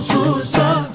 sonsuzda